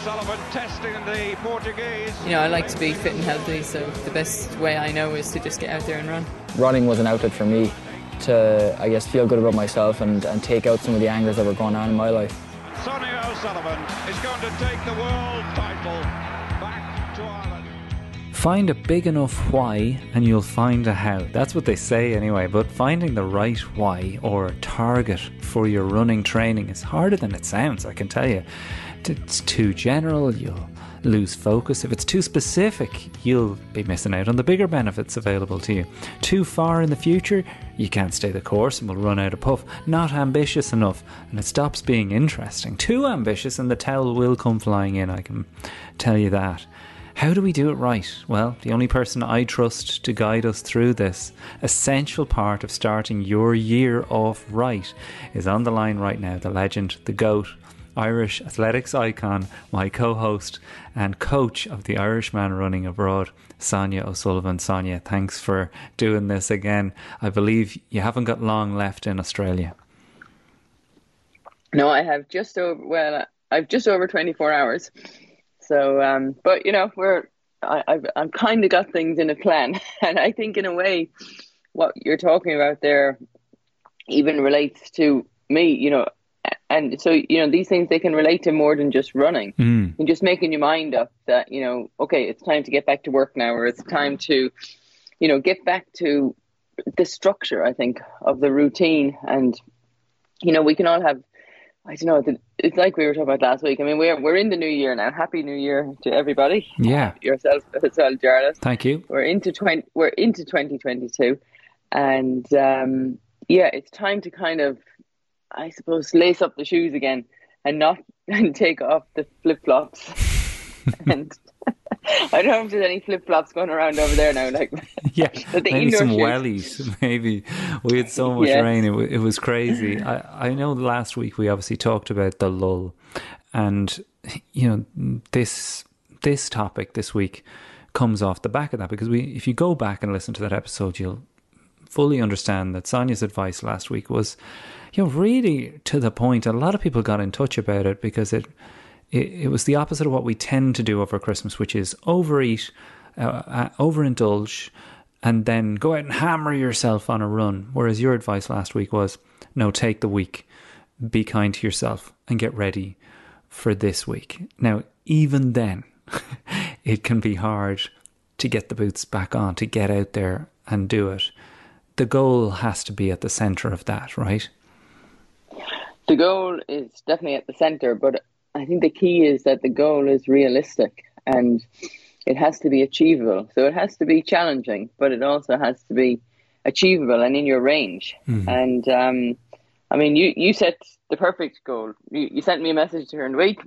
O'Sullivan testing the Portuguese. You know, I like to be fit and healthy, so the best way I know is to just get out there and run. Running was an outlet for me to, I guess, feel good about myself and, and take out some of the angers that were going on in my life. Sonia O'Sullivan is going to take the world title back to Ireland. Find a big enough why and you'll find a how. That's what they say anyway, but finding the right why or target for your running training is harder than it sounds, I can tell you. It's too general, you'll lose focus. If it's too specific, you'll be missing out on the bigger benefits available to you. Too far in the future, you can't stay the course and will run out of puff. Not ambitious enough, and it stops being interesting. Too ambitious, and the towel will come flying in, I can tell you that. How do we do it right? Well, the only person I trust to guide us through this essential part of starting your year off right is on the line right now, the legend, the GOAT, Irish athletics icon, my co host and coach of the Irishman running abroad, Sonia O'Sullivan. Sonia, thanks for doing this again. I believe you haven't got long left in Australia. No, I have just over, well, I've just over 24 hours. So, um, but you know, we're, I, I've, I've kind of got things in a plan. And I think in a way, what you're talking about there even relates to me, you know, and so you know these things they can relate to more than just running. Mm. and just making your mind up that you know okay it's time to get back to work now or it's time to you know get back to the structure i think of the routine. And you know we can all have i don't know it's like we were talking about last week. I mean we're we're in the new year now. Happy new year to everybody. Yeah. yourself as well jarlath. Thank you. we're into 20 we're into 2022 and um yeah it's time to kind of i suppose lace up the shoes again and not and take off the flip-flops and i don't know if there's any flip-flops going around over there now like Yeah, maybe some shoes. wellies. Maybe we had so much Yes. rain; it, wa- it was crazy. I, I know last week we obviously talked about the lull, and you know this this topic this week comes off the back of that because we, if you go back and listen to that episode, you'll fully understand that Sonia's advice last week was, you know, really to the point. A lot of people got in touch about it because it it, it was the opposite of what we tend to do over Christmas, which is overeat, uh, uh, overindulge, and then go out and hammer yourself on a run. Whereas your advice last week was, no, take the week, be kind to yourself, and get ready for this week. Now, even then, it can be hard to get the boots back on, to get out there and do it. The goal has to be at the center of that, right? the goal is definitely at the center but i think the key is that the goal is realistic and it has to be achievable. So it has to be challenging but it also has to be achievable and in your range. And um, i mean you, you set the perfect goal. You, you sent me a message during the week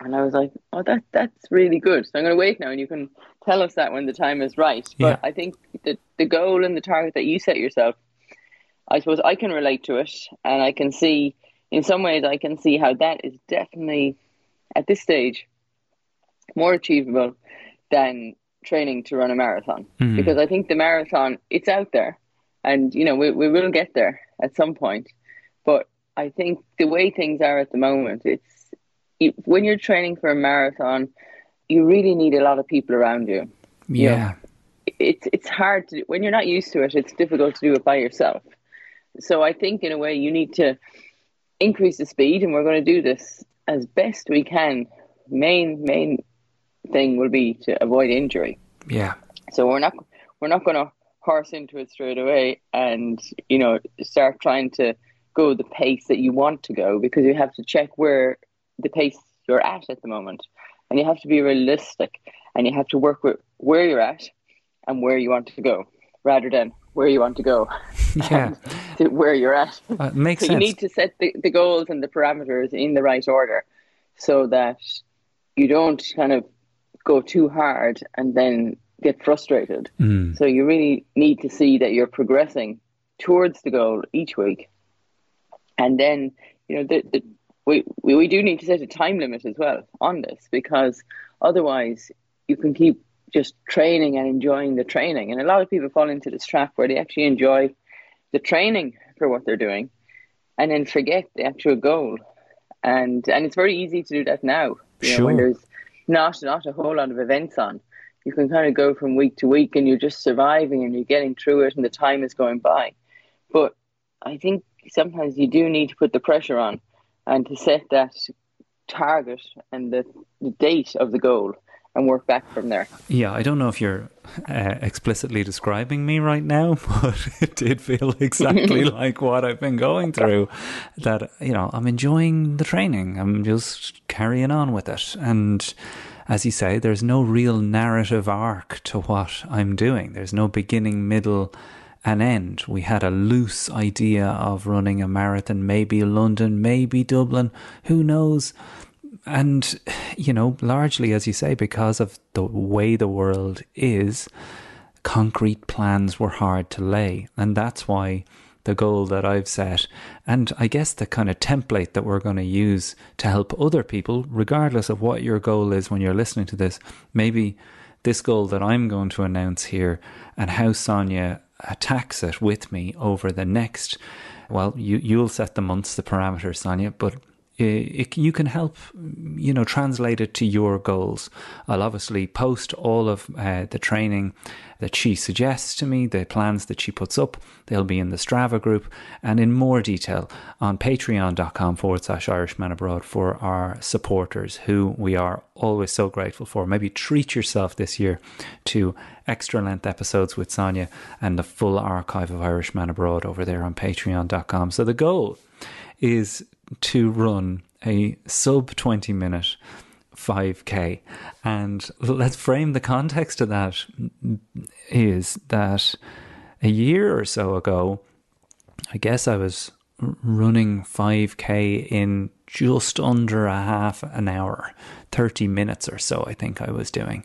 and i was like oh that that's really good so i'm going to wait now and you can tell us that when the time is right but Yeah. i think that the goal and the target that you set yourself I suppose I can relate to it, and I can see, in some ways, I can see how that is definitely, at this stage, more achievable than training to run a marathon. Mhm. Because I think the marathon, it's out there, and you know we we will get there at some point. But I think the way things are at the moment, it's you, when you're training for a marathon, you really need a lot of people around you Yeah. it's it's hard to when you're not used to it it's difficult to do it by yourself so i think in a way you need to increase the speed and we're going to do this as best we can main main thing will be to avoid injury Yeah. so we're not we're not going to horse into it straight away and you know start trying to go the pace that you want to go because you have to check where the pace you're at at the moment and you have to be realistic and you have to work with where you're at and where you want to go rather than where you want to go Yeah. to where you're at Uh, makes so sense. you need to set the, the goals and the parameters in the right order so that you don't kind of go too hard and then get frustrated. Mm. So you really need to see that you're progressing towards the goal each week. And then, you know, the, the, we, we, we do need to set a time limit as well on this because otherwise you can keep just training and enjoying the training. And a lot of people fall into this trap where they actually enjoy the training for what they're doing and then forget the actual goal. And and it's very easy to do that now You know, when there's not not a whole lot of events on, you can kind of go from week to week, and you're just surviving and you're getting through it, and the time is going by. But I think sometimes you do need to put the pressure on, and to set that target and the, the date of the goal, and work back from there. Yeah, I don't know if you're uh, explicitly describing me right now, but it did feel exactly like what I've been going through. That, you know, I'm enjoying the training, I'm just carrying on with it. And as you say, there's no real narrative arc to what I'm doing, there's no beginning, middle, and end. We had a loose idea of running a marathon, maybe London, maybe Dublin, who knows? and you know largely as you say because of the way the world is concrete plans were hard to lay and that's why the goal that I've set and I guess the kind of template that we're going to use to help other people regardless of what your goal is when you're listening to this maybe this goal that I'm going to announce here and how Sonia attacks it with me over the next well you you'll set the months the parameters Sonia but it, you can help, you know, translate it to your goals. I'll obviously post all of uh, the training that she suggests to me, the plans that she puts up. They'll be in the Strava group and in more detail on patreon.com forward slash Irishman Abroad for our supporters who we are always so grateful for. Maybe treat yourself this year to extra length episodes with Sonia and the full archive of Irishman Abroad over there on patreon.com. So the goal is to run a sub 20 minute 5k and let's frame the context of that is that a year or so ago i guess i was running 5k in just under a half an hour 30 minutes or so i think i was doing.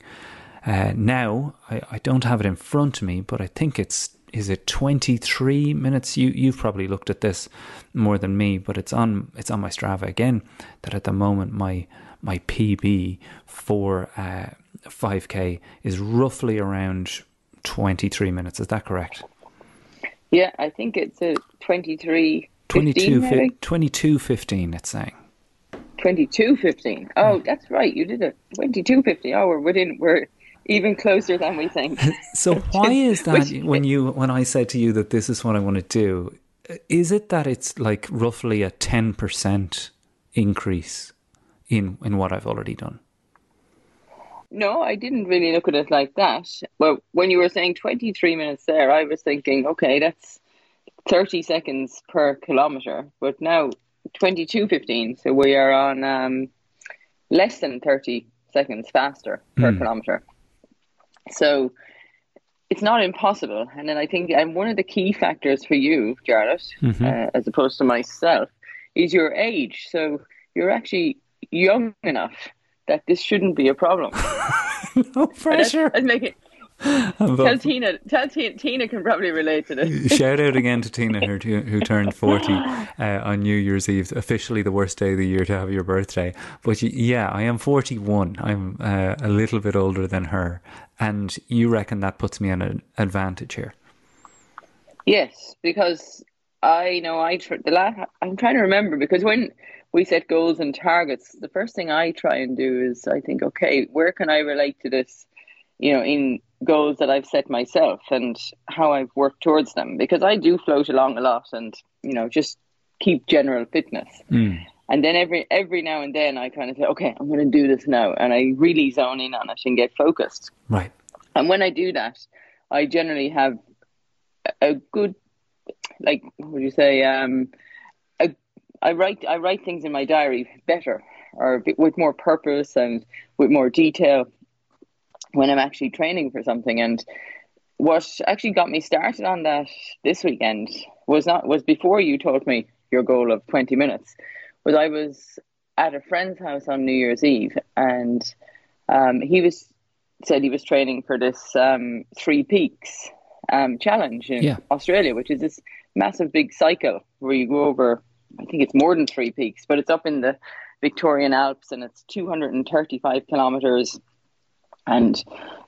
Uh, now I, I don't have it in front of me but i think it's is it 23 minutes you you've probably looked at this more than me but it's on it's on my strava again that at the moment my my pb for uh, 5k is roughly around 23 minutes is that correct Yeah, I think it's a 23 22 15, maybe? 22 15 it's saying 22 15. Oh, that's right. You did it. 22 15. Oh, we're within, we're even closer than we think. So why is that Which- when you when I said to you that this is what I want to do? Is it that it's like roughly a ten percent increase in in what I've already done? No, I didn't really look at it like that. Well, when you were saying 23 minutes there, I was thinking, okay, that's 30 seconds per kilometer. But now 22.15, so we are on um, less than 30 seconds faster per kilometer. So it's not impossible. And then I think and one of the key factors for you, Jarlath, uh, as opposed to myself, is your age. So you're actually young enough that this shouldn't be a problem. No pressure. let's make it. Tell Tina. Tell Tina. Tina can probably relate to this. Shout out again to Tina who, who turned 40 uh, on New Year's Eve, officially the worst day of the year to have your birthday. But yeah, I am 41. I'm uh, a little bit older than her. And you reckon that puts me on an advantage here? Yes, because I know I tr- the last I'm trying to remember because when we set goals and targets, the first thing I try and do is I think, okay, where can I relate to this? You know, in goals that I've set myself and how I've worked towards them because I do float along a lot and you know just keep general fitness. And then every every now and then I kind of say, okay, I'm going to do this now, and I really zone in on it and get focused. Right. And when I do that, I generally have a good, like, what would you say? Um, a, I write I write things in my diary better or with more purpose and with more detail when I'm actually training for something. And what actually got me started on that this weekend was not was before you told me your goal of twenty minutes. Was I was at a friend's house on New Year's Eve and um, he was said he was training for this um, Three Peaks um, challenge in Yeah. Australia, which is this massive big cycle where you go over. I think it's more than three peaks, but it's up in the Victorian Alps and it's 235 kilometers and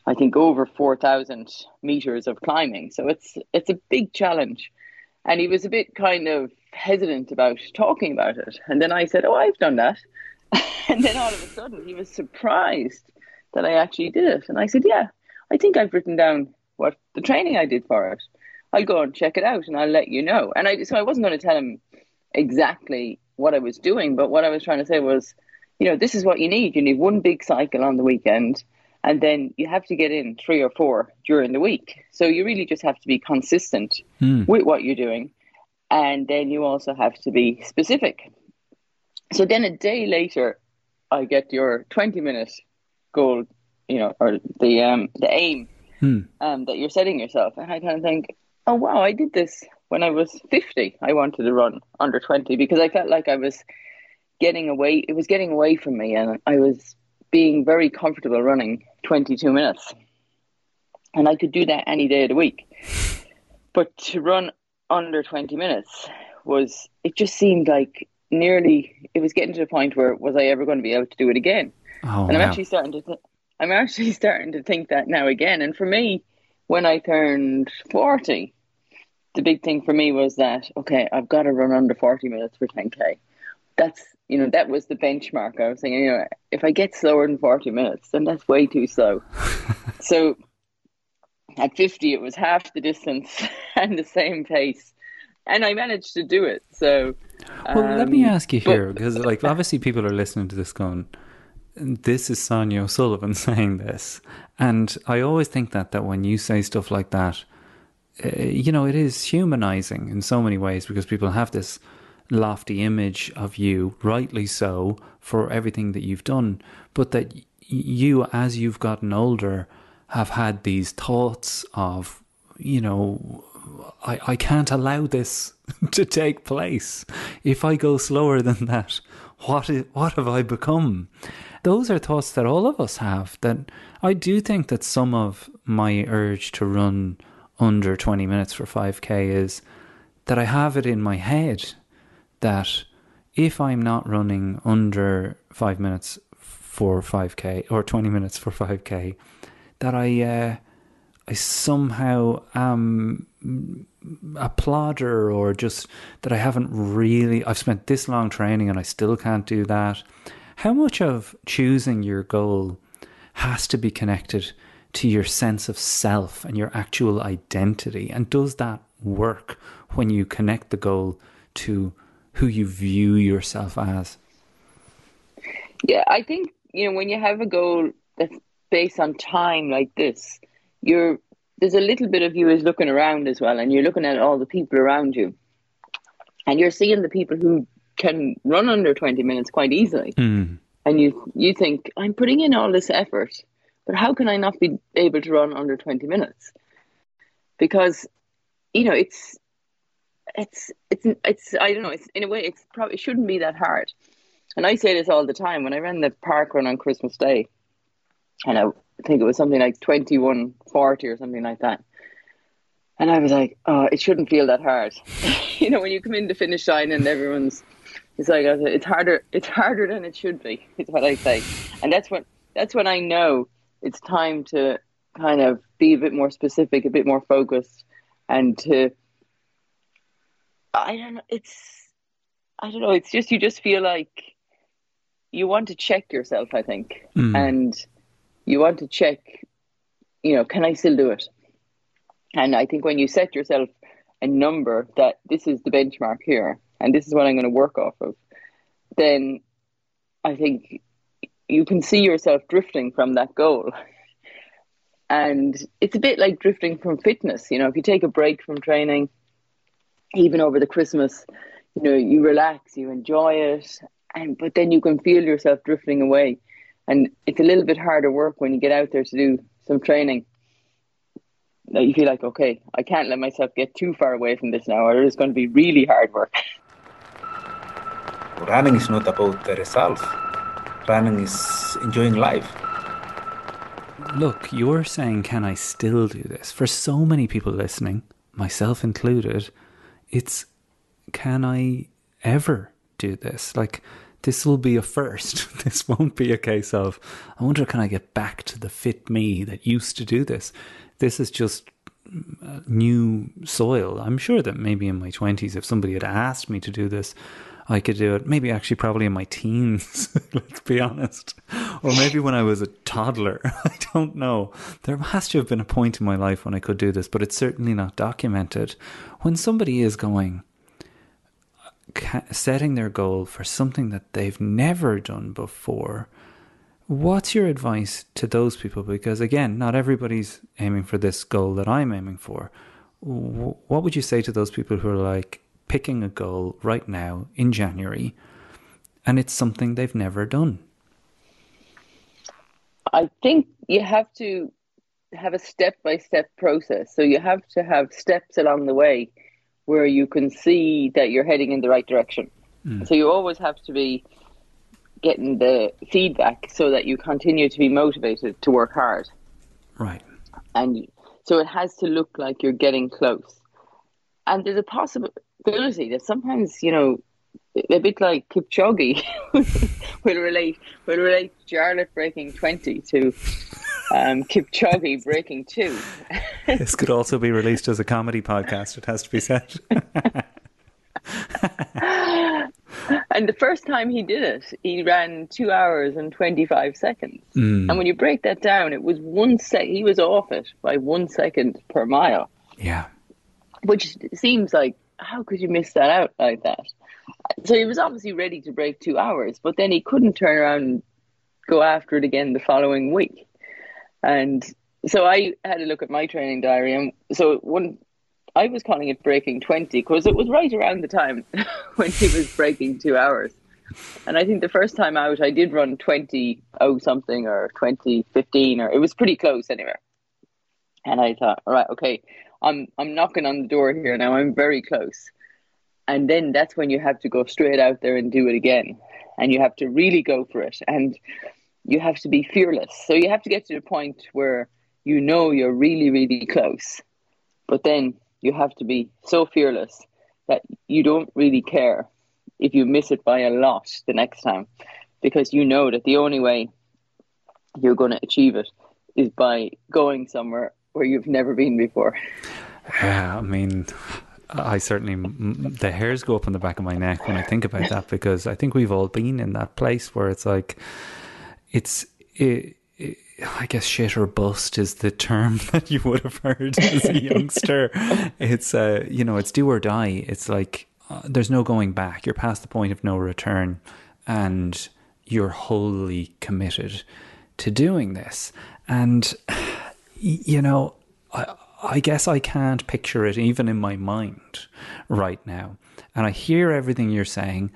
I think over 4,000 meters of climbing. So it's it's a big challenge. And he was a bit kind of hesitant about talking about it. And then I said, "Oh, I've done that." and then all of a sudden he was surprised that I actually did it. And I said, Yeah, I think I've written down what the training I did for it. I'll go and check it out and I'll let you know. And I so I wasn't going to tell him exactly what I was doing, but what I was trying to say was, you know, this is what you need. You need one big cycle on the weekend, and then you have to get in three or four during the week. So you really just have to be consistent Hmm. with what you're doing, and then you also have to be specific. So then a day later, I get your 20 minute goal, you know, or the um the aim Hmm. um that you're setting yourself, and I kind of think, oh wow, I did this when I was 50. I wanted to run under 20 because I felt like I was getting away. It was getting away from me, and I was being very comfortable running 22 minutes, and I could do that any day of the week. But to run under 20 minutes was it just seemed like nearly it was getting to the point where was I ever going to be able to do it again? Oh, and I'm wow. actually starting to th- I'm actually starting to think that now again. And for me, when I turned 40, the big thing for me was that okay, I've got to run under 40 minutes for 10k. That's you know that was the benchmark. I was saying you know if I get slower than 40 minutes, then that's way too slow. so at 50, it was half the distance and the same pace, and I managed to do it. So. Well, let me um, ask you here, because like obviously people are listening to this going, "This is Sonia O'Sullivan saying this," and I always think that that when you say stuff like that, uh, you know, it is humanizing in so many ways because people have this lofty image of you, rightly so, for everything that you've done, but that you, as you've gotten older, have had these thoughts of, you know, I, I can't allow this to take place. If I go slower than that, what is, what have I become? Those are thoughts that all of us have. That I do think that some of my urge to run under 20 minutes for 5k is that I have it in my head that if I'm not running under 5 minutes for 5k or 20 minutes for 5k that I uh, I somehow am a plodder or just that I haven't really I've spent this long training and I still can't do that. How much of choosing your goal has to be connected to your sense of self and your actual identity and does that work when you connect the goal to who you view yourself as? Yeah, I think you know when you have a goal that's based on time like this, you're there's a little bit of you is looking around as well, and you're looking at all the people around you, and you're seeing the people who can run under twenty minutes quite easily, Mm. and you you think I'm putting in all this effort, but how can I not be able to run under twenty minutes? Because you know it's it's it's it's I don't know it's in a way it's probably it shouldn't be that hard. And I say this all the time when I ran the park run on Christmas Day, and I think it was something like twenty one forty or something like that. And I was like, oh, it shouldn't feel that hard. you know, when you come in the finish line and everyone's, it's like it's harder. It's harder than it should be. Is what I say, and that's what that's when I know it's time to kind of be a bit more specific, a bit more focused, and to I don't know. It's I don't know. It's just you just feel like you want to check yourself. I think, Mm. and you want to check. You know, can I still do it? And I think when you set yourself a number that this is the benchmark here, and this is what I'm going to work off of, then I think you can see yourself drifting from that goal. And it's a bit like drifting from fitness. You know, if you take a break from training, even over the Christmas, you know, you relax, you enjoy it, and but then you can feel yourself drifting away. And it's a little bit harder work when you get out there to do some training. That you feel like, okay, I can't let myself get too far away from this now, or it's going to be really hard work. Running is not about the results. Running is enjoying life. Look, you're saying, can I still do this? For so many people listening, myself included, it's can I ever do this? Like, this will be a first. This won't be a case of, I wonder, can I get back to the fit me that used to do this? This is just uh, new soil. I'm sure that maybe in my 20s, if somebody had asked me to do this, I could do it maybe actually probably in my teens, let's be honest. Or maybe when I was a toddler. I don't know. There has to have been a point in my life when I could do this, but it's certainly not documented. When somebody is going, setting their goal for something that they've never done before, what's your advice to those people? Because again, not everybody's aiming for this goal that I'm aiming for. What would you say to those people who are like, picking a goal right now in January and it's something they've never done? I think you have to have a step by step process. So you have to have steps along the way where you can see that you're heading in the right direction. Mm. So you always have to be getting the feedback so that you continue to be motivated to work hard. Right. And so it has to look like you're getting close. And there's a possible ability that sometimes, you know, a bit like Kipchoge will relate will relate Jarlath breaking twenty to um, Kipchoge breaking two. this could also be released as a comedy podcast. It has to be said. and the first time he did it, he ran two hours and twenty five seconds. Mm. And when you break that down, it was one sec. He was off it by one second per mile. Yeah, which seems like how could you miss that out like that? So he was obviously ready to break two hours, but then he couldn't turn around and go after it again the following week. And so I had a look at my training diary, and so one, I was calling it breaking 20 because it was right around the time when he was breaking two hours. And I think the first time out, I did run 20 oh something or 2015, or it was pretty close anyway. And I thought, all right, okay, I'm I'm knocking on the door here now. I'm very close. And then that's when you have to go straight out there and do it again. And you have to really go for it. And you have to be fearless. So you have to get to the point where you know you're really, really close. But then you have to be so fearless that you don't really care if you miss it by a lot the next time. Because you know that the only way you're going to achieve it is by going somewhere where you've never been before. Yeah, I mean, I certainly the hairs go up on the back of my neck when I think about that because I think we've all been in that place where it's like it's it, I guess shit or bust is the term that you would have heard as a youngster. it's uh you know it's do or die. It's like uh, there's no going back. You're past the point of no return, and you're wholly committed to doing this. And you know, I, I guess I can't picture it even in my mind right now. And I hear everything you're saying.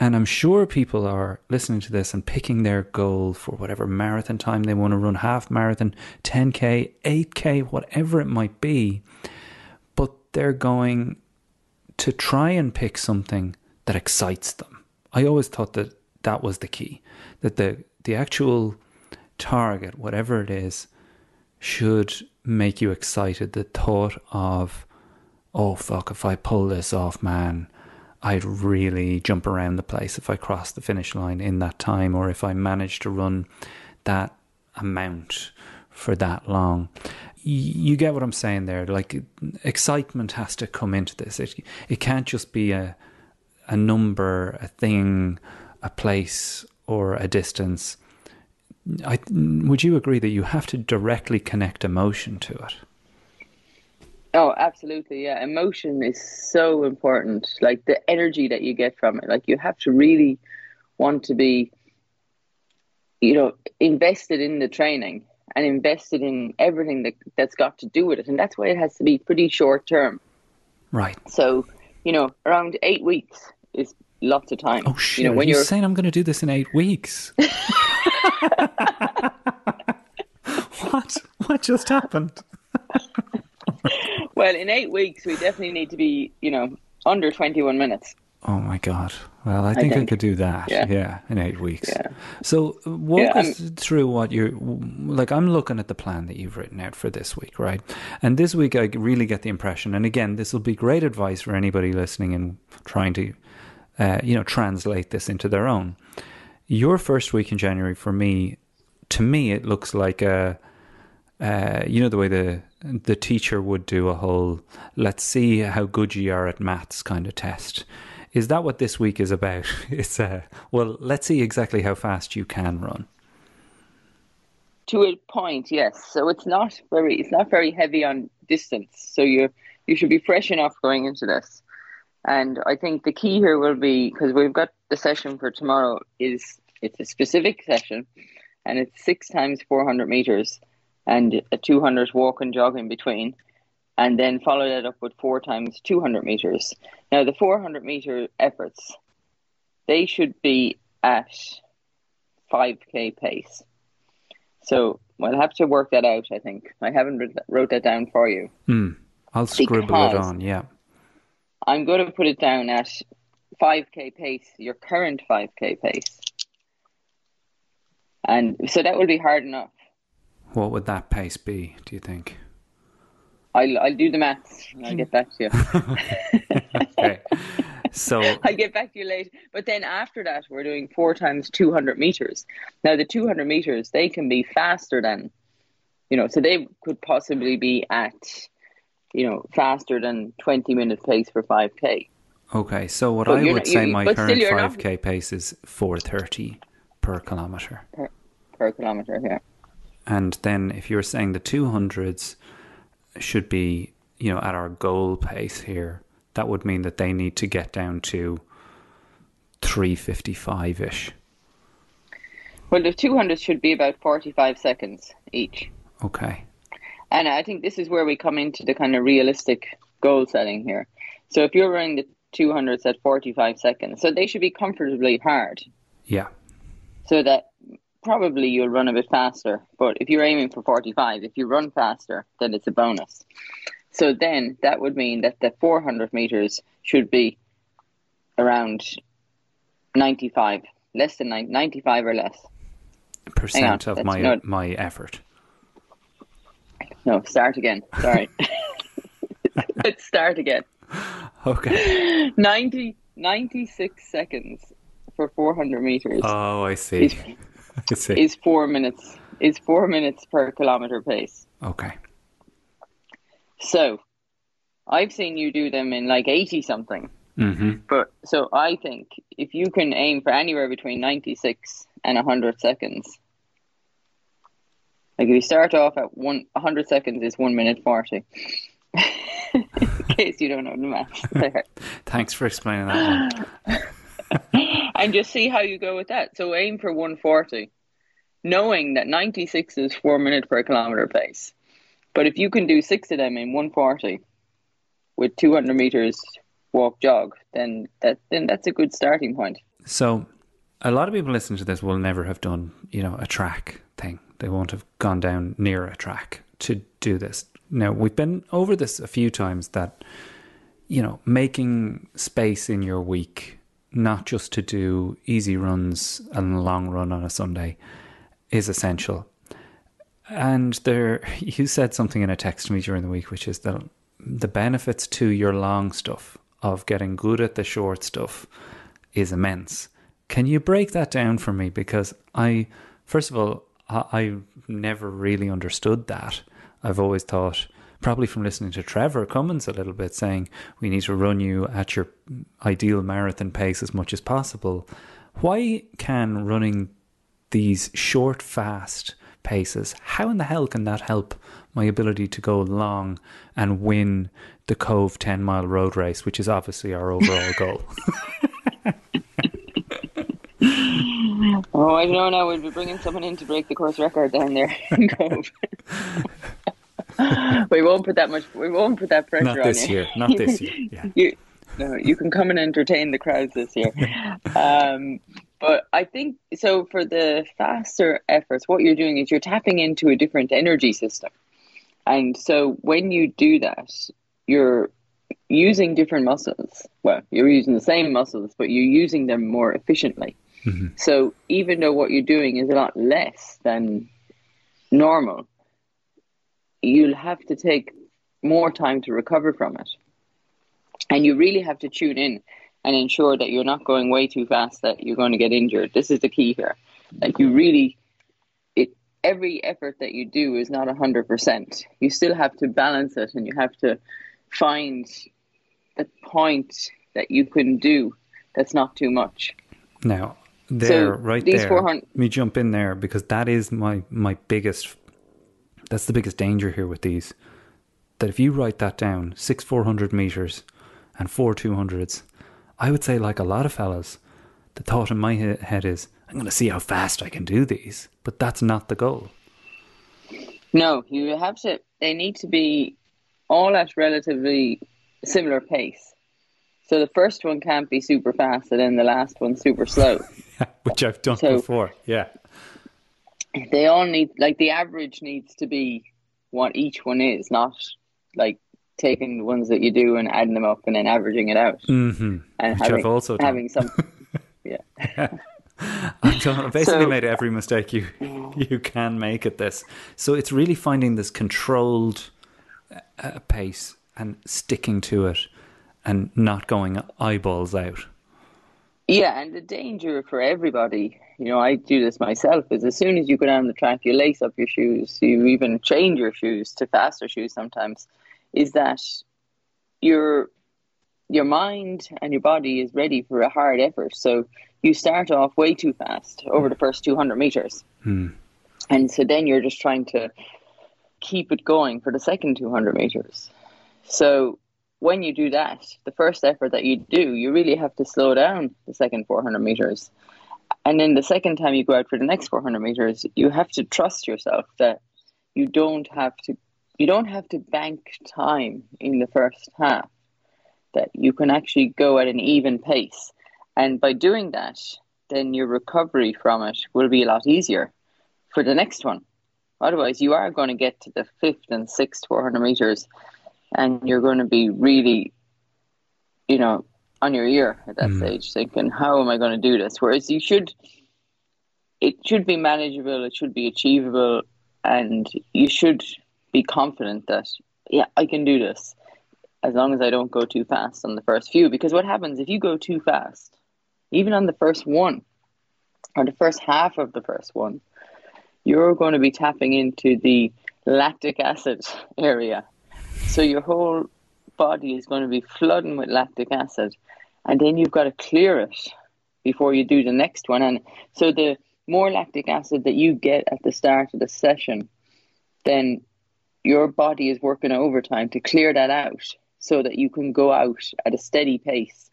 And I'm sure people are listening to this and picking their goal for whatever marathon time they want to run half marathon, 10K, 8K, whatever it might be. But they're going to try and pick something that excites them. I always thought that that was the key, that the, the actual target, whatever it is, should make you excited. The thought of, oh fuck, if I pull this off, man, I'd really jump around the place if I cross the finish line in that time, or if I manage to run that amount for that long. You get what I'm saying there. Like excitement has to come into this. It it can't just be a a number, a thing, a place, or a distance I, would you agree that you have to directly connect emotion to it? Oh, absolutely. Yeah. Emotion is so important. Like the energy that you get from it. Like you have to really want to be, you know, invested in the training and invested in everything that, that's got to do with it. And that's why it has to be pretty short term. Right. So, you know, around eight weeks is lots of time. Oh, shit. You know, when you're saying I'm going to do this in eight weeks. what? What just happened? well, in eight weeks, we definitely need to be, you know, under 21 minutes. Oh my god! Well, I think I, think. I could do that. Yeah. yeah, in eight weeks. Yeah. So uh, walk yeah, us through what you're like. I'm looking at the plan that you've written out for this week, right? And this week, I really get the impression. And again, this will be great advice for anybody listening and trying to, uh, you know, translate this into their own. Your first week in January for me to me, it looks like a, uh, you know, the way the the teacher would do a whole "let's see how good you are at maths" kind of test. Is that what this week is about? It's uh, well, let's see exactly how fast you can run. To a point, yes. So it's not very it's not very heavy on distance. So you you should be fresh enough going into this. And I think the key here will be because we've got the session for tomorrow is it's a specific session and it's six times 400 meters and a 200 walk and jog in between and then follow that up with four times 200 meters. Now, the 400 meter efforts, they should be at 5k pace. So we'll have to work that out, I think. I haven't wrote that down for you. Mm, I'll scribble it on, yeah. I'm going to put it down at 5k pace, your current 5k pace. And so that will be hard enough. What would that pace be, do you think? I'll, I'll do the maths and I'll get back to you. okay. So I'll get back to you later. But then after that, we're doing four times 200 meters. Now, the 200 meters, they can be faster than, you know, so they could possibly be at, you know, faster than 20 minute pace for 5K. Okay. So what but I would not, say my current 5K not... pace is 430 per kilometer. Per, per kilometer, yeah. And then if you're saying the 200s should be, you know, at our goal pace here, that would mean that they need to get down to 355 ish. Well, the 200 should be about 45 seconds each. Okay. And I think this is where we come into the kind of realistic goal setting here. So if you're running the 200s at 45 seconds, so they should be comfortably hard. Yeah. So that probably you'll run a bit faster. But if you're aiming for 45, if you run faster, then it's a bonus. So then that would mean that the 400 meters should be around 95, less than 90, 95 or less. Percent of my my effort. No, start again. Sorry. Let's start again. Okay. 90, 96 seconds for 400 meters. Oh, I see. Is, I see. is four minutes is four minutes per kilometer pace. Okay. So, I've seen you do them in like eighty something. Mm-hmm. But so I think if you can aim for anywhere between ninety six and hundred seconds, like if you start off at one hundred seconds is one minute forty. in case you don't know the math there. Thanks for explaining that one. and just see how you go with that. So aim for 140, knowing that 96 is four minutes per kilometer pace. But if you can do six of them in 140 with 200 meters walk jog, then that then that's a good starting point. So, a lot of people listening to this will never have done, you know, a track thing. They won't have gone down near a track to do this. Now, we've been over this a few times that, you know, making space in your week not just to do easy runs and long run on a Sunday is essential. And there, you said something in a text to me during the week, which is that the benefits to your long stuff of getting good at the short stuff is immense. Can you break that down for me? Because I, first of all, I, I never really understood that. I've always thought probably from listening to Trevor Cummins a little bit, saying we need to run you at your ideal marathon pace as much as possible. Why can running these short, fast paces, how in the hell can that help my ability to go long and win the Cobh 10 mile road race, which is obviously our overall goal? oh, I know now we'll be bringing someone in to break the course record down there in Cobh. we won't put that much. We won't put that pressure Not this on you. year. Not this year. Yeah. you, no, you can come and entertain the crowds this year. Um, but I think so. For the faster efforts, what you're doing is you're tapping into a different energy system, and so when you do that, you're using different muscles. Well, you're using the same muscles, but you're using them more efficiently. Mm-hmm. So even though what you're doing is a lot less than normal, you'll have to take more time to recover from it. And you really have to tune in and ensure that you're not going way too fast that you're going to get injured. This is the key here. Like you really it every effort that you do is not 100%. You still have to balance it and you have to find the point that you can do That's not too much. Now, there, So, right these there. 400 Let me jump in there because that is my my biggest. That's the biggest danger here with these. That if you write that down, six four hundred meters, and four two hundreds, I would say like a lot of fellas, the thought in my head is I'm going to see how fast I can do these, but that's not the goal. No, you have to. They need to be all at relatively similar pace. So the first one can't be super fast, and then the last one super slow. Which I've done So- before. Yeah. they all need like the average needs to be what each one is, not like taking the ones that you do and adding them up and then averaging it out Mm-hmm. and Which I've also done. having some. yeah, I've basically So- made every mistake you you can make at this. So it's really finding this controlled uh, pace and sticking to it, and not going eyeballs out. yeah, and the danger for everybody, you know, I do this myself. Is as soon as you go down the track, you lace up your shoes, you even change your shoes to faster shoes sometimes. Is that your your mind and your body is ready for a hard effort. So you start off way too fast over the first 200 meters. Hmm. And so then you're just trying to keep it going for the second 200 meters. So when you do that, the first effort that you do, you really have to slow down the second 400 meters. And then the second time you go out for the next 400 meters, you have to trust yourself that you don't have to you don't have to bank time in the first half that you can actually go at an even pace. And by doing that, then your recovery from it will be a lot easier for the next one. Otherwise, you are going to get to the fifth and sixth 400 meters and you're going to be really, you know, on your ear at that mm. stage, thinking, how am I going to do this? Whereas you should, it should be manageable, it should be achievable, and you should be confident that, yeah, I can do this as long as I don't go too fast on the first few. Because what happens if you go too fast, even on the first one or the first half of the first one, you're going to be tapping into the lactic acid area. So your whole body is going to be flooding with lactic acid, and then you've got to clear it before you do the next one. And so the more lactic acid that you get at the start of the session, then your body is working overtime to clear that out so that you can go out at a steady pace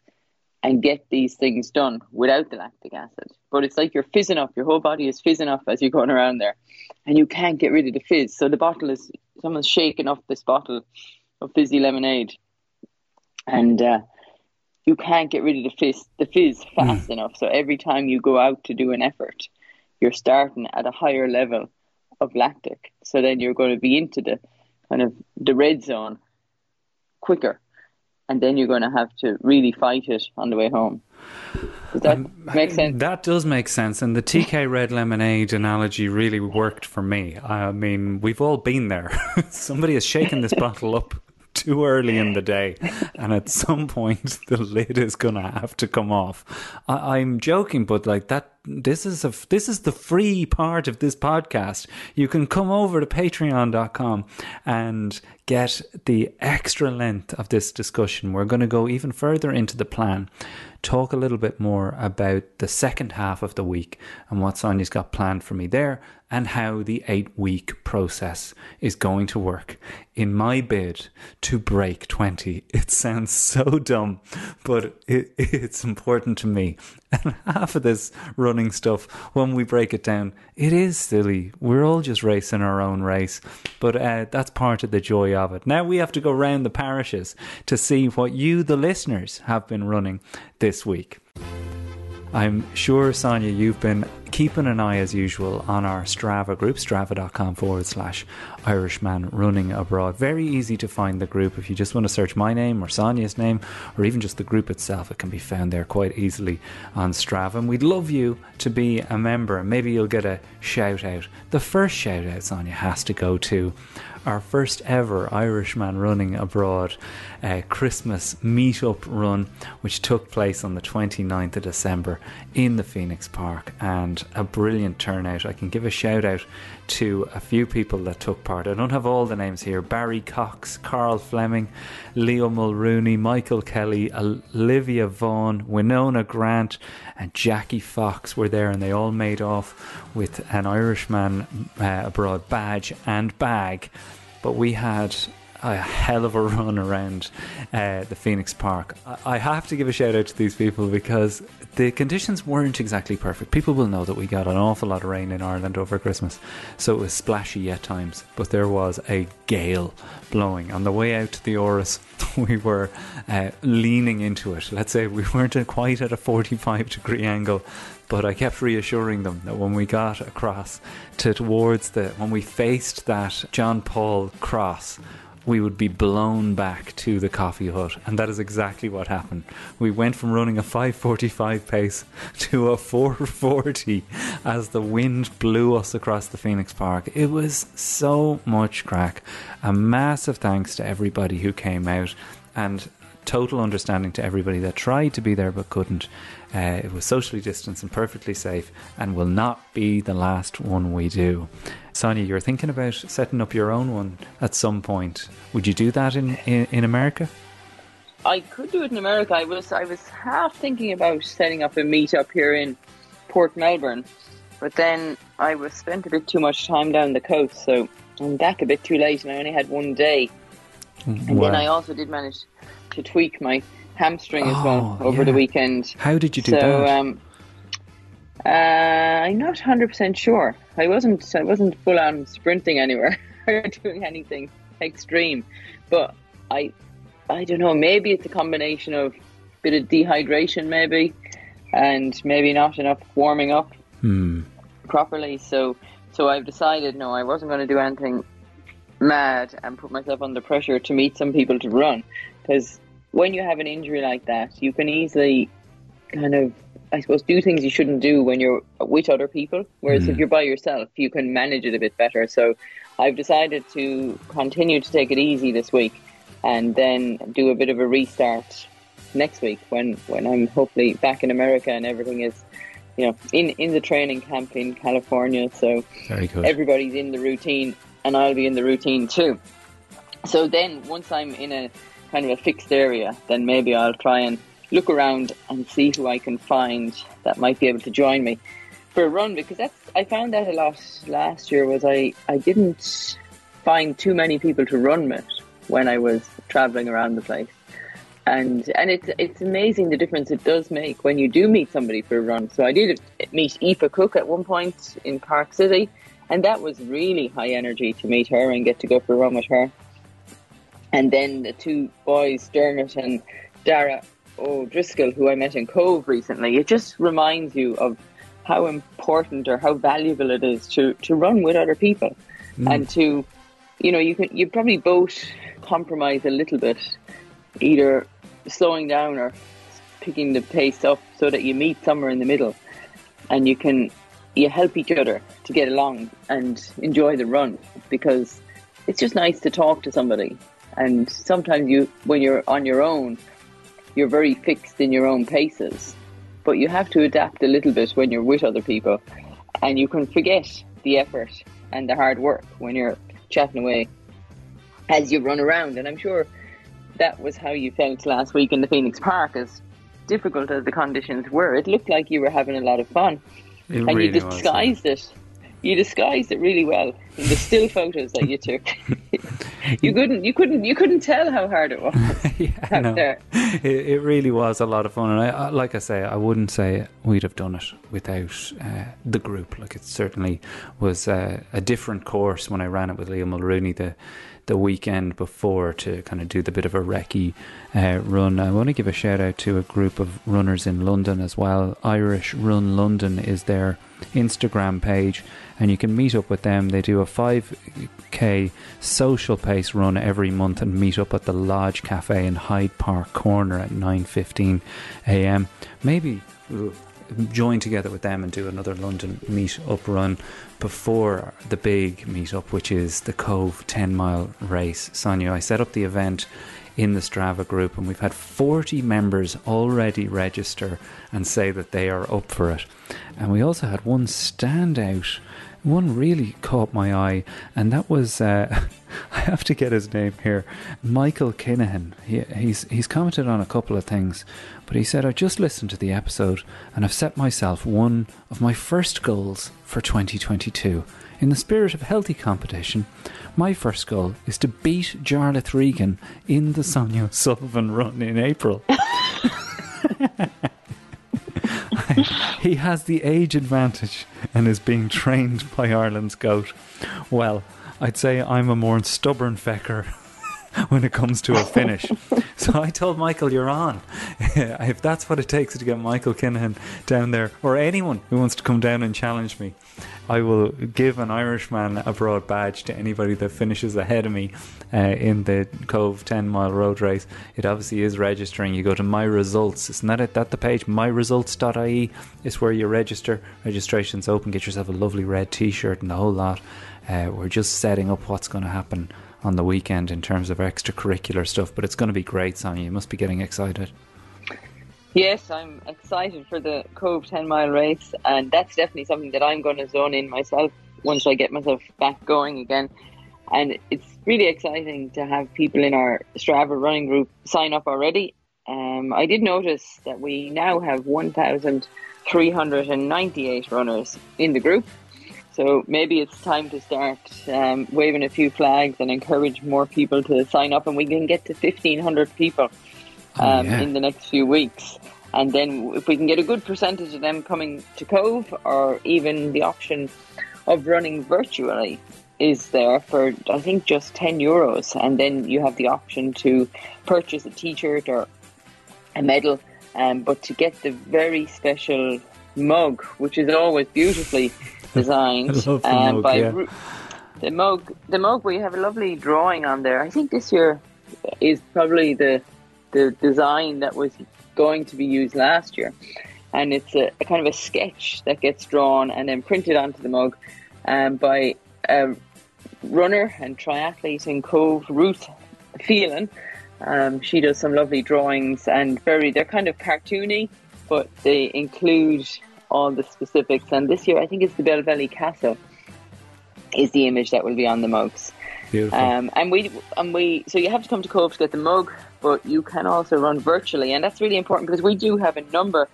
and get these things done without the lactic acid. But it's like you're fizzing up, your whole body is fizzing up as you're going around there, and you can't get rid of the fizz. So the bottle is, someone's shaking off this bottle of fizzy lemonade, and uh, you can't get rid of the fizz, the fizz fast enough. So every time you go out to do an effort, you're starting at a higher level of lactic. So then you're going to be into the kind of the red zone quicker. And then you're going to have to really fight it on the way home. Does that um, make sense? That does make sense. And the TK Red Lemonade analogy really worked for me. I mean, we've all been there. Somebody has shaken this bottle up too early in the day, and at some point the lid is gonna have to come off. I, I'm joking, but like that, this is a this is the free part of this podcast. You can come over to Patreon.com and get the extra length of this discussion. We're going to go even further into the plan, talk a little bit more about the second half of the week and what Sonia's got planned for me there, and how the eight week process is going to work in my bid to break 20. It sounds so dumb, but it, it's important to me. And half of this running stuff, when we break it down, it is silly. We're all just racing our own race, but uh, that's part of the joy of it. Now we have to go round the parishes to see what you, the listeners, have been running this week. I'm sure, Sonia, you've been keeping an eye as usual on our Strava group, strava.com forward slash Irishman running abroad. Very easy to find the group. If you just want to search my name or Sonia's name or even just the group itself, it can be found there quite easily on Strava. And we'd love you to be a member. Maybe you'll get a shout out. The first shout out, Sonia, has to go to our first ever Irishman running abroad uh, Christmas meetup run, which took place on the 29th of December in the Phoenix Park, and a brilliant turnout. I can give a shout out to a few people that took part. I don't have all the names here Barry Cox, Carl Fleming, Leo Mulrooney, Michael Kelly, Olivia Vaughan, Winona Grant, and Jackie Fox were there, and they all made off with an Irishman uh, abroad badge and bag. But we had a hell of a run around uh, the Phoenix Park. I have to give a shout out to these people because the conditions weren't exactly perfect. People will know that we got an awful lot of rain in Ireland over Christmas, so it was splashy at times, but there was a gale blowing. On the way out to the Áras, we were uh, leaning into it. Let's say we weren't quite at a 45 degree angle, but I kept reassuring them that when we got across to towards the when we faced that John Paul cross we would be blown back to the coffee hut. And that is exactly what happened. We went from running a 545 pace to a 440 as the wind blew us across the phoenix park. It was so much crack. A massive thanks to everybody who came out. And total understanding to everybody that tried to be there but couldn't uh, it was socially distanced and perfectly safe and will not be the last one we do Sonia, you're thinking about setting up your own one at some point. Would you do that in, in, in America? I could do it in America. I was I was half thinking about setting up a meetup here in Port Melbourne, but then I was spent a bit too much time down the coast, so I'm back a bit too late, and I only had one day. And wow. then I also did manage to tweak my hamstring as well oh, over yeah. the weekend. How did you do so, that? Um, uh, I'm not hundred percent sure. I wasn't. I wasn't full on sprinting anywhere or doing anything extreme, but I, I don't know. Maybe it's a combination of a bit of dehydration, maybe, and maybe not enough warming up hmm. properly. So, so I've decided no, I wasn't going to do anything mad and put myself under pressure to meet some people to run because when you have an injury like that, you can easily kind of I suppose, do things you shouldn't do when you're with other people. Whereas mm. if you're by yourself, you can manage it a bit better. So I've decided to continue to take it easy this week and then do a bit of a restart next week when, when I'm hopefully back in America and everything is, you know, in, in the training camp in California. So everybody's in the routine and I'll be in the routine too. So then once I'm in a kind of a fixed area, then maybe I'll try and look around and see who I can find that might be able to join me for a run because that's I found that a lot last year was I, I didn't find too many people to run with when I was traveling around the place. And and it's it's amazing the difference it does make when you do meet somebody for a run. So I did meet Aoife Cook at one point in Park City, and that was really high energy to meet her and get to go for a run with her. And then the two boys, Dermot and Dara, O'Driscoll, who I met in Cobh recently, it just reminds you of how important or how valuable it is to, to run with other people mm. and to, you know, you can you probably both compromise a little bit, either slowing down or picking the pace up so that you meet somewhere in the middle, and you can you help each other to get along and enjoy the run because it's just nice to talk to somebody. And sometimes you, when you're on your own, you're very fixed in your own paces. But you have to adapt a little bit when you're with other people, and you can forget the effort and the hard work when you're chatting away as you run around. And I'm sure that was how you felt last week in the Phoenix Park, as difficult as the conditions were. It looked like you were having a lot of fun, it and really you disguised was, it you disguised it really well in the still photos that you took. you couldn't, you couldn't, you couldn't tell how hard it was. yeah, no, it, it, really was a lot of fun, and I, like I say, I wouldn't say we'd have done it without uh, the group. Like it certainly was uh, a different course when I ran it with Leo Mulrooney. The the weekend before to kind of do the bit of a recce uh, run. I want to give a shout out to a group of runners in London as well. Irish Run London is their Instagram page, and you can meet up with them. They do a 5k social pace run every month and meet up at the Lodge Cafe in Hyde Park Corner at 9:15 a.m. Maybe join together with them and do another London meet up run before the big meet up, which is the Cobh 10 mile race. Sonia, I set up the event in the Strava group, and we've had 40 members already register and say that they are up for it. And we also had one standout one really caught my eye, and that was uh, I have to get his name here, Michael Kinahan. He, he's he's commented on a couple of things, but he said I just listened to the episode and I've set myself one of my first goals for 2022. In the spirit of healthy competition, my first goal is to beat Jarlath Regan in the Sonia Sullivan run in April. he has the age advantage and is being trained by Ireland's goat. Well, I'd say I'm a more stubborn fecker when it comes to a finish. so I told Michael, "You're on. if that's what it takes to get Michael Kinahan down there, or anyone who wants to come down and challenge me, I will give an Irishman Abroad badge to anybody that finishes ahead of me uh, in the Cobh 10 mile road race. It obviously is registering. You go to My Results. Isn't that it? That the page? MyResults.ie is where you register. Registration's open. Get yourself a lovely red t shirt and the whole lot. Uh, we're just setting up what's going to happen on the weekend in terms of extracurricular stuff, but it's going to be great, Sonia. You must be getting excited. Yes, I'm excited for the Cobh 10 mile race, and that's definitely something that I'm going to zone in myself once I get myself back going again. And it's really exciting to have people in our Strava running group sign up already. Um, I did notice that we now have 1,398 runners in the group. So maybe it's time to start um, waving a few flags and encourage more people to sign up, and we can get to 1,500 people oh, um, oh, yeah. in the next few weeks. And then if we can get a good percentage of them coming to Cobh, or even the option of running virtually is there for I think just 10 euros and then you have the option to purchase a t-shirt or a medal um, but to get the very special mug which is always beautifully designed the um, mug, by yeah. the mug the mug we have a lovely drawing on there I think this year is probably the the design that was going to be used last year. And it's a, a kind of a sketch that gets drawn and then printed onto the mug um, by a runner and triathlete in Cobh, Ruth Phelan. Um, she does some lovely drawings and very, they're kind of cartoony, but they include all the specifics. And this year, I think it's the Belvelly Castle is the image that will be on the mugs. Beautiful. Um, and we and we so you have to come to Cobh to get the mug, but you can also run virtually, and that's really important because we do have a number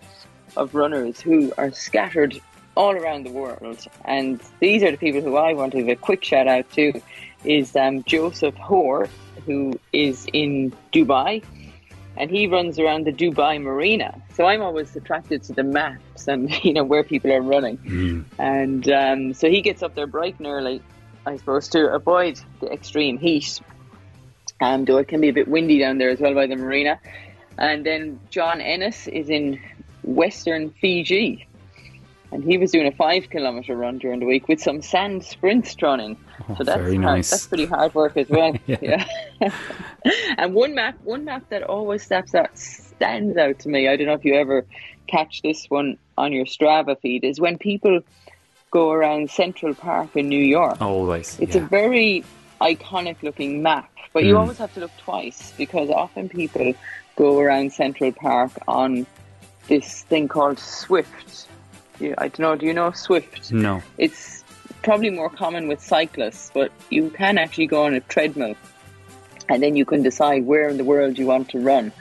of runners who are scattered all around the world, and these are the people who I want to give a quick shout out to. Is um, Joseph Hoare, who is in Dubai, and he runs around the Dubai Marina. So I'm always attracted to the maps and you know where people are running, mm. and um, so he gets up there bright and early I suppose, to avoid the extreme heat. Um, though it can be a bit windy down there as well by the marina. And then John Ennis is in Western Fiji. And he was doing a five kilometer run during the week with some sand sprints running. Oh, so that's very hard, nice. that's pretty hard work as well. yeah. and one map one map that always steps out stands out to me. I don't know if you ever catch this one on your Strava feed, is when people go around Central Park in New York. Always. It's yeah. a very iconic looking map, but you Mm. always have to look twice because often people go around Central Park on this thing called Zwift. You, I don't know, do you know Zwift? No. It's probably more common with cyclists, but you can actually go on a treadmill and then you can decide where in the world you want to run.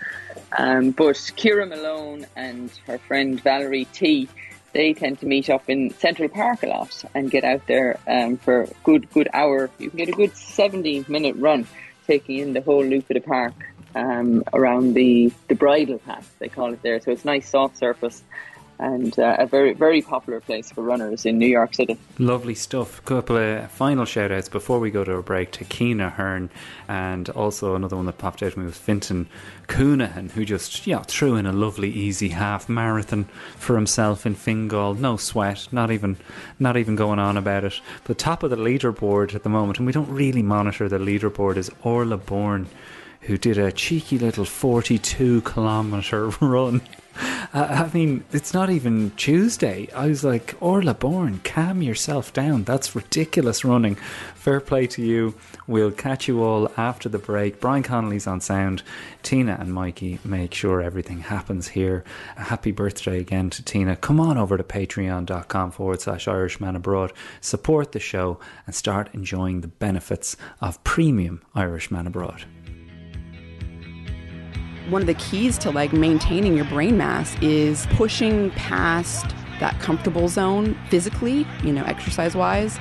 Um, but Kira Malone and her friend Valerie T, they tend to meet up in Central Park a lot and get out there um, for a good, good hour. You can get a good 70 minute run taking in the whole loop of the park um, around the, the bridle path, they call it there. So it's nice soft surface and uh, a very, very popular place for runners in New York City. Lovely stuff. A couple of final shout outs before we go to a break to Keena Hearn and also another one that popped out to me was Finton Coonahan, who just yeah threw in a lovely easy half marathon for himself in Fingal. No sweat, not even not even going on about it. The top of the leaderboard at the moment, and we don't really monitor the leaderboard, is Orla Bourne who did a cheeky little 42 kilometre run. I mean, it's not even Tuesday. I was like, Orla Bourne, calm yourself down. That's ridiculous running. Fair play to you. We'll catch you all after the break. Brian Connolly's on sound. Tina and Mikey make sure everything happens here. A happy birthday again to Tina. Come on over to patreon.com forward slash Irishman Abroad. Support the show and start enjoying the benefits of premium Irishman Abroad one of the keys to like maintaining your brain mass is pushing past that comfortable zone physically, you know, exercise wise.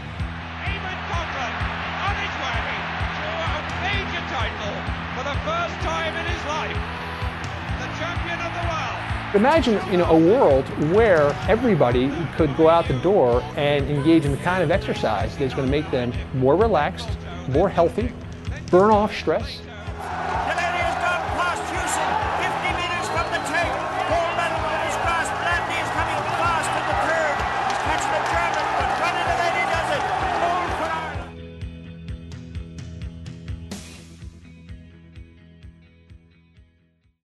Imagine you know a world where everybody could go out the door and engage in the kind of exercise that's going to make them more relaxed, more healthy, burn off stress,